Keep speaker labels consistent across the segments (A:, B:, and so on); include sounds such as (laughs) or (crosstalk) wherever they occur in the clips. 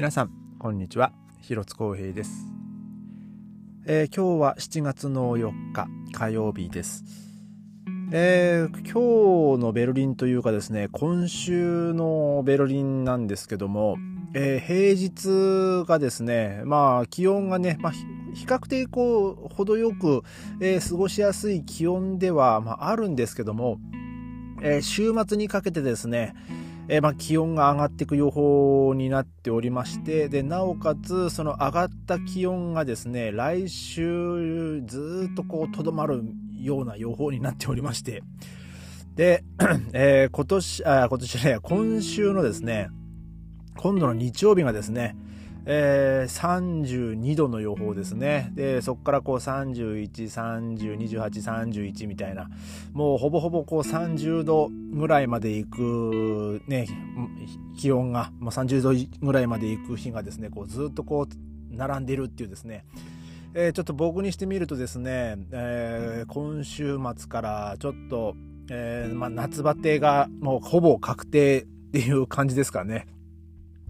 A: 皆さんこんにちは。広津光平です、えー、今日は7月の4日火曜日です。えー、今日のベルリンというかですね今週のベルリンなんですけども、えー、平日がですねまあ気温がね、まあ、比較的こう程よく、えー、過ごしやすい気温では、まあ、あるんですけども、えー、週末にかけてですね、えー、まあ、気温が上がっていく予報になっておりましてでなおかつその上がった気温がですね来週ずっとこうとどまるような予報になっておりまして。で、(clears throat) えー、今年あ今年ね今週のですね今度の日曜日がですねえー、32度の予報ですね。で、そこからこう31、30、28、31みたいな、もうほぼほぼこう30度ぐらいまで行く、ね、気温が、もう30度ぐらいまで行く日がですね、こうずっとこう並んでいるっていうですね、えー、ちょっと僕にしてみるとですね、えー、今週末からちょっと、えーまあ、夏バテがもうほぼ確定っていう感じですかね。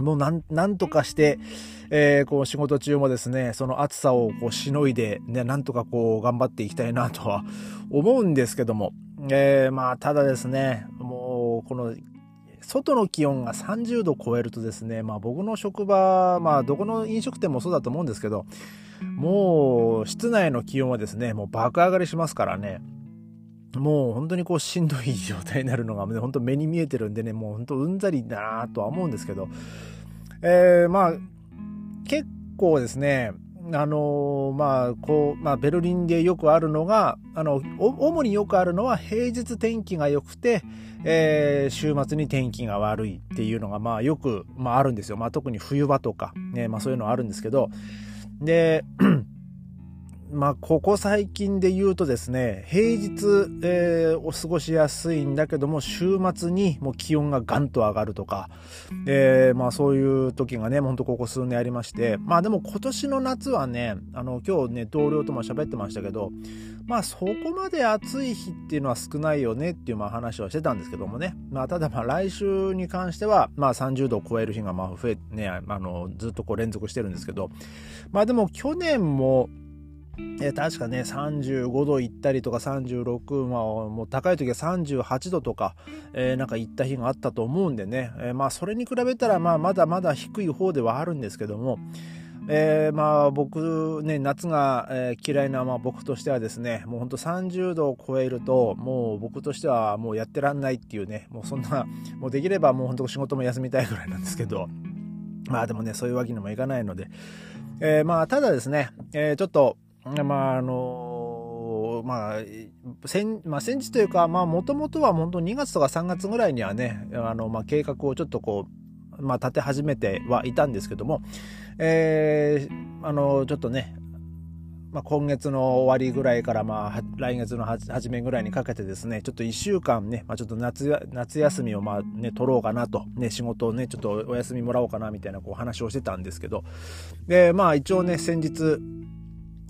A: もうなん、なんとかして、えー、こう仕事中もですね、その暑さをこうしのいで、ね、なんとかこう頑張っていきたいなとは思うんですけども、えー、まあ、ただですね、もう、この、外の気温が30度超えるとですね、まあ僕の職場、まあどこの飲食店もそうだと思うんですけど、もう室内の気温はですね、もう爆上がりしますからね、もう本当にこうしんどい状態になるのが、ね、本当目に見えてるんでね、もう本当うんざりだなとは思うんですけど、えー、まあ、結構ですね、あのー、まあ、こう、まあ、ベルリンでよくあるのが、あの、主によくあるのは平日天気が良くて、えー、週末に天気が悪いっていうのが、まあ、よく、まあ、あるんですよ。まあ、特に冬場とか、ね、まあ、そういうのはあるんですけど、で、まあ、ここ最近で言うとですね、平日、えー、お過ごしやすいんだけども、週末にもう気温がガンと上がるとか、えー、まあそういう時がね、ほんとここ数年ありまして、まあでも今年の夏はね、あの、今日ね、同僚とも喋ってましたけど、まあそこまで暑い日っていうのは少ないよねっていうまあ話はしてたんですけどもね、まあただまあ来週に関しては、まあ30度を超える日がまあ増え、ね、あの、ずっとこう連続してるんですけど、まあでも去年も、えー、確かね、35度行ったりとか36、まあ、もう高い時は38度とか、えー、なんか行った日があったと思うんでね、えー、まあそれに比べたら、まあまだまだ低い方ではあるんですけども、えー、まあ僕ね、夏が、え、嫌いな、まあ、僕としてはですね、もうほんと30度を超えると、もう僕としてはもうやってらんないっていうね、もうそんな、もうできればもうほんと仕事も休みたいぐらいなんですけど、まあでもね、そういうわけにもいかないので、え、まあただですね、え、ちょっと、まああのまあ先まあ、先日というかもともとは本当2月とか3月ぐらいにはねあの、まあ、計画をちょっとこう、まあ、立て始めてはいたんですけども、えー、あのちょっとねまあ、今月の終わりぐらいから、まあ、来月の初めぐらいにかけてですね、ちょっと1週間ね、まあ、ちょっと夏夏休みをまあ、ね、取ろうかなと、ね、仕事をね、ちょっとお休みもらおうかなみたいなこう話をしてたんですけど、で、まあ一応ね、先日、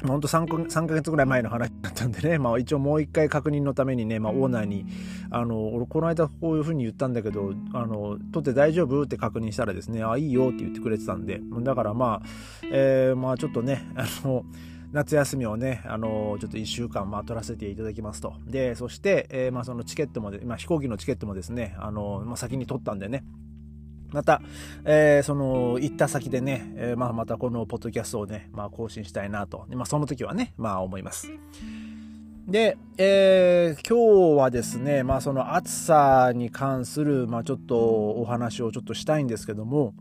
A: 本当 3, 3ヶ月ぐらい前の話だったんでね、まあ、一応もう一回確認のためにね、まあ、オーナーに、あの、俺この間こういうふうに言ったんだけど、あの、取って大丈夫？って確認したらですね、あ、いいよって言ってくれてたんで、だからまあ、えー、まあちょっとね、あの、夏休みをね、あのちょっと1週間、まあ、取らせていただきますと。で、そして、えー、まあ、そのチケットも、まあ、飛行機のチケットもですね、あのまあ、先に取ったんでね、また、えー、その、行った先でね、えー、まあ、またこのポッドキャストをね、まあ、更新したいなと、まあ、その時はね、まあ、思います。で、えー、今日はですね、まあ、その暑さに関する、まあ、ちょっとお話をちょっとしたいんですけども、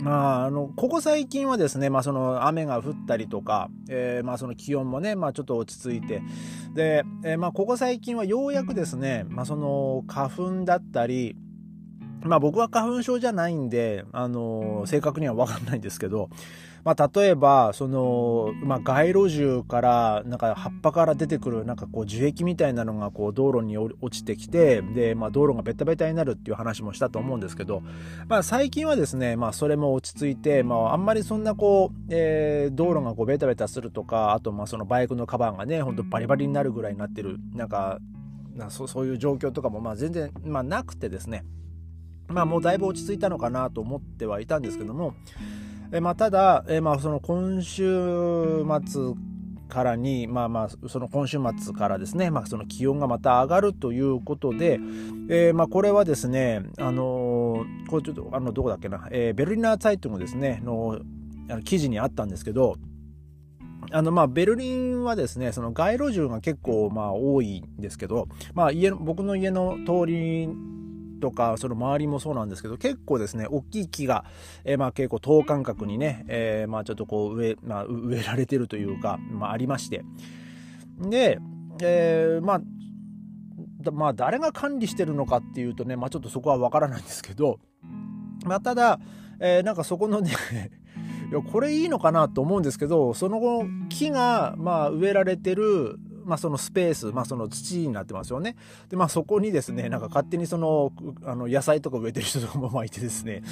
A: まあ、あの、ここ最近はですね、まあ、その雨が降ったりとか、えー、まあ、その気温もね、まあ、ちょっと落ち着いて、で、えー、まあ、ここ最近はようやくですね、まあ、その花粉だったり、まあ僕は花粉症じゃないんで、あの正確にはわかんないんですけど、まあ例えば、その、まあ街路樹から、なんか葉っぱから出てくるなんかこう樹液みたいなのがこう道路に落ちてきて、で、まあ道路がベタベタになるっていう話もしたと思うんですけど、まあ最近はですね、まあそれも落ち着いて、まああんまりそんなこう、えー、道路がこうベタベタするとか、あとまあそのバイクのカバンがね、ほんとバリバリになるぐらいになってる、なんか、なそそういう状況とかもまあ全然、まあなくてですね、まあもうだいぶ落ち着いたのかなと思ってはいたんですけども、えまあ、ただ、えまあその今週末からに、まあまあ、その今週末からですね、まあ、その気温がまた上がるということで、えー、まあこれはですね、あのー、これちょっと、あの、どこだっけな、えー、ベルリナー・ツァイトンですね、のあの記事にあったんですけど、あのまあベルリンはですねその街路樹が結構まあ多いんですけど、まあ、家僕の家の通りとかその周りもそうなんですけど結構ですね大きい木が、えー、まあ結構等間隔にね、えー、まあちょっとこう植え,、まあ、植えられてるというか、まあ、ありまして。で、えー、まあまあ誰が管理してるのかっていうとね、まあ、ちょっとそこは分からないんですけど、まあ、ただ、えー、なんかそこのね (laughs) いやこれいいのかなと思うんですけどその後木がまあ植えられてるまあ、そのスペース、まあ、その土になってますよね。で、まあ、そこにですね、なんか勝手にその、あの、野菜とか植えてる人とかも (laughs) まいてですね、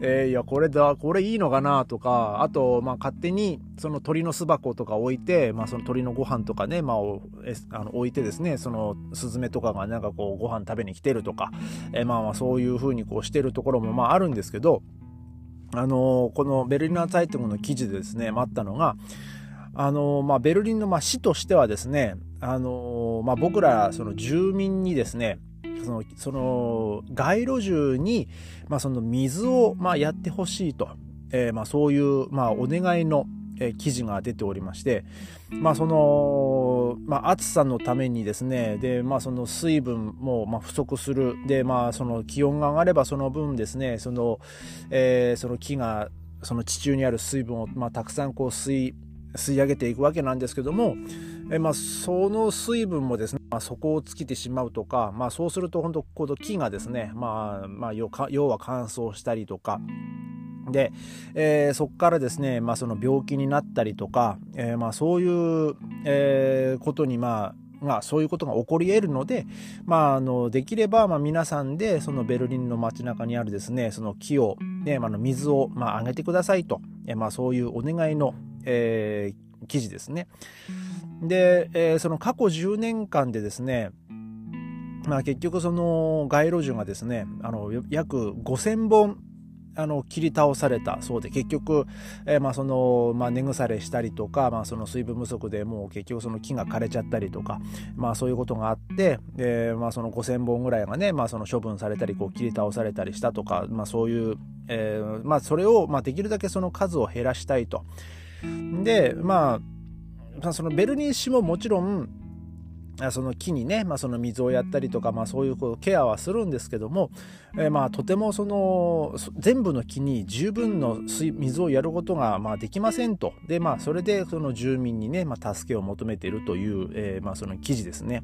A: えー、いや、これだ、これいいのかなとか、あと、まあ、勝手に、その鳥の巣箱とか置いて、まあ、その鳥のご飯とかね、まあ、あの置いてですね、その、スズメとかがなんかこう、ご飯食べに来てるとか、えー、まあまあ、そういうふうにこうしてるところもまああるんですけど、あのこのベルリナー・ツァイトンの記事でですね、あったのが、あのまあ、ベルリンのまあ市としてはですね、あのまあ、僕らその住民にですね、そのその街路樹に、まあ、その水をまあやってほしいと、えー、まあそういうまあお願いの記事が出ておりまして、まあそのまあ、暑さのためにですねで、まあ、その水分もまあ不足する。で、まあ、その気温が上がればその分ですねその,、えー、その木がその地中にある水分をまあたくさんこう吸い吸い上げていくわけなんですけども、えまあ、その水分もですね、まあ、底を尽きてしまうとか、まあ、そうすると本当この木がですね、まあまあ、要は乾燥したりとかで、えー、そこからですね、まあ、その病気になったりとか、えー、まあそういう、えー、ことにまあがそういうことが起こり得るので、まあ、あのできれば、まあ、皆さんでそのベルリンの街中にあるですねその木を、ねあ、の水を、まあ、あげてくださいと、えまあ、そういうお願いの、えー、記事ですね。で、えー、その過去10年間でですねまあ、結局その街路樹がですねあの約5000本あの切り倒されたそうで結局、え、まあそのまあ、根腐れしたりとか、まあ、その水分不足でもう結局その木が枯れちゃったりとか、まあ、そういうことがあって、えまあ、その5,000本ぐらいがね、まあ、その処分されたりこう切り倒されたりしたとか、まあ、そういう、えまあ、それを、まあ、できるだけその数を減らしたいと。でまあそのベルニー氏ももちろんその木にね、まあ、その水をやったりとか、まあ、そういうこうケアはするんですけども、えー、まあとてもその全部の木に十分の水をやることがまあできませんとで、まあ、それでその住民にね、まあ、助けを求めているという、えー、まあその記事ですね。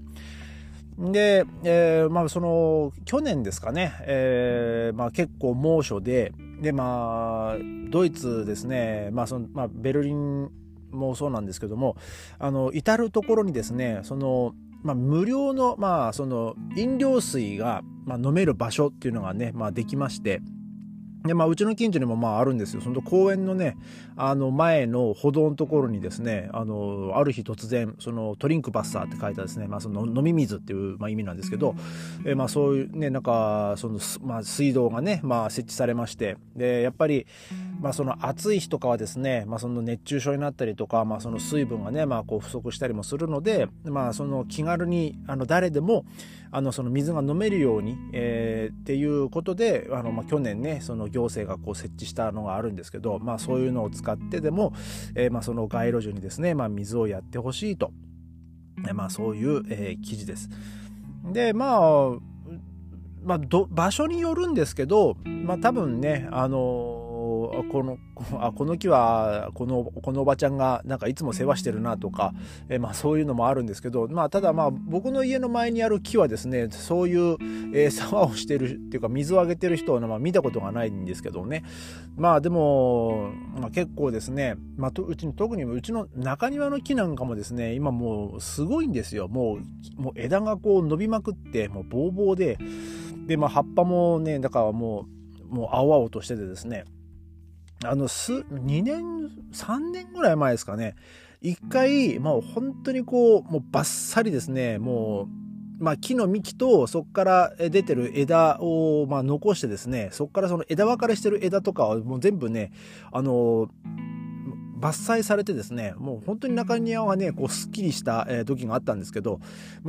A: で、えー、まあその去年ですかね、えーまあ、結構猛暑ででまあドイツですね、まあそのまあ、ベルリンもそうなんですけどもあの至る所にですねその、まあ、無料の,、まあその飲料水が、まあ、飲める場所っていうのがね、まあ、できましてで、まあ、うちの近所にもまああるんですよ。その公園のね、あの前の歩道のところにですね、あの、ある日突然、そのトリンクバッサーって書いたですね、まあその飲み水っていう、まあ、意味なんですけど、えまあそういうね、なんか、その、まあ水道がね、まあ設置されまして、で、やっぱり、まあその暑い日とかはですね、まあその熱中症になったりとか、まあその水分がね、まあこう不足したりもするので、まあその気軽に、あの誰でも、あのその水が飲めるように、えー、っていうことであの、まあ、去年ねその行政がこう設置したのがあるんですけど、まあ、そういうのを使ってでも、えー、まあ、その街路樹にですね、まあ、水をやってほしいと、えー、まあ、そういう、えー、記事です。でまあまあ、場所によるんですけど、まあ、多分ねあのこの (laughs) あこの木はこのこのおばちゃんがなんかいつも世話してるなとか、えまあ、そういうのもあるんですけど、まあ、ただまあ僕の家の前にある木はですねそういう、えー、(laughs) 世話をしてるっていうか水をあげてる人は、まあ、見たことがないんですけどね。まあでも、まあ、結構ですね、まあ、うち特にうちの中庭の木なんかもですね今もうすごいんですよ。もうもう枝がこう伸びまくってもうボーボーでで、まあ、葉っぱもねだからもうもう青々としててですねあの、す、2年、3年ぐらい前ですかね。一回、もう本当にこう、もうバッサリですね、もまあ、木の幹とそこから出てる枝を、まあ、残してですね。そこからその枝分かれしてる枝とかをもう全部ねあの伐採されてですね。もう本当に中庭はねこうすっきりした、え時があったんですけど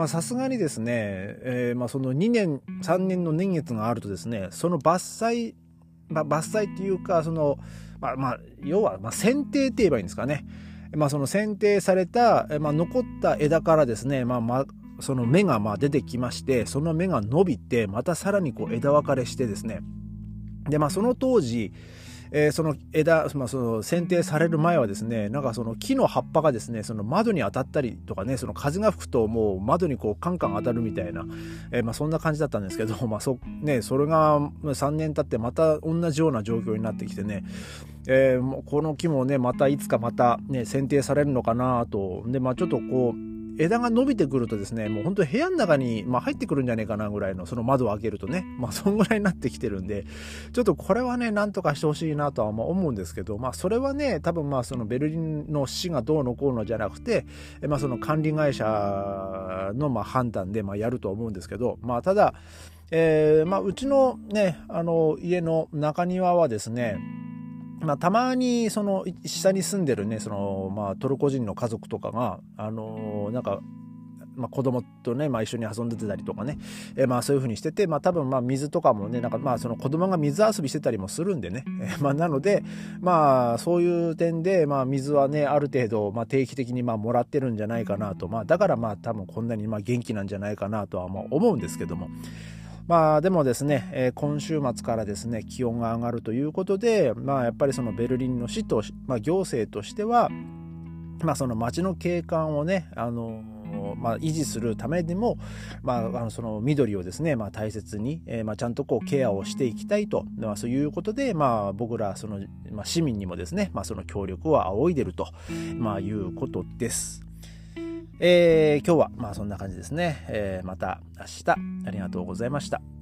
A: さすがにですね、えー、まあ、その2年3年の年月があるとですねその伐採、まあ、伐採っていうかそのまあ、まあ、要は、まあ、剪定って言えばいいんですかね。まあ、その剪定された、まあ、残った枝からですね、まあ、まあ、その芽がまあ出てきまして、その芽が伸びて、またさらにこう枝分かれしてですね、で、まあ、その当時、えー、その枝、まあ、その剪定される前はですねなんかその木の葉っぱがですねその窓に当たったりとかねその風が吹くともう窓にこうカンカン当たるみたいな、えー、まあ、そんな感じだったんですけど、(laughs) まあそね、それが3年経ってまた同じような状況になってきてねえー、この木もねまたいつかまたね剪定されるのかなと。でまあちょっとこう枝が伸びてくるとですね、もう本当に部屋の中に、まあ、入ってくるんじゃねえかなぐらいの、その窓を開けるとね、まあ、そんぐらいになってきてるんで、ちょっとこれはね、なんとかしてほしいなとは思うんですけど、まあ、それはね、多分まあ、そのベルリンの市がどうのこうのじゃなくて、まあ、その管理会社のまあ判断でまあやると思うんですけど、まあ、ただ、えー、まあ、うちのね、あの、家の中庭はですね、まあ、たまにその下に住んでるねその、まあ、トルコ人の家族とかが、あのー、なんかまあ、子供とね、まあ、一緒に遊んでたりとかね、えー、まあそういう風にしてて、まあ多分まあ水とかもね、なんかまあその子供が水遊びしてたりもするんでね、えー、まあなので、まあそういう点で、まあ水はね、ある程度、まあ定期的にまあもらってるんじゃないかなと、まあだからまあ多分こんなにまあ元気なんじゃないかなとは思うんですけども、まあでもですね、えー、今週末からですね、気温が上がるということで、まあやっぱりそのベルリンの市と、まあ、行政としては、まあその街の景観をね、あのまあ、維持するためにも、まあ、あのその緑をですね、まあ、大切に、えー、まあ、ちゃんとこうケアをしていきたいと、まあ、そういうことで、まあ、僕らその、まあ、市民にもですね、まあ、その協力を仰いでると、まあ、いうことです。えー、今日はまあそんな感じですね。えー、また明日ありがとうございました。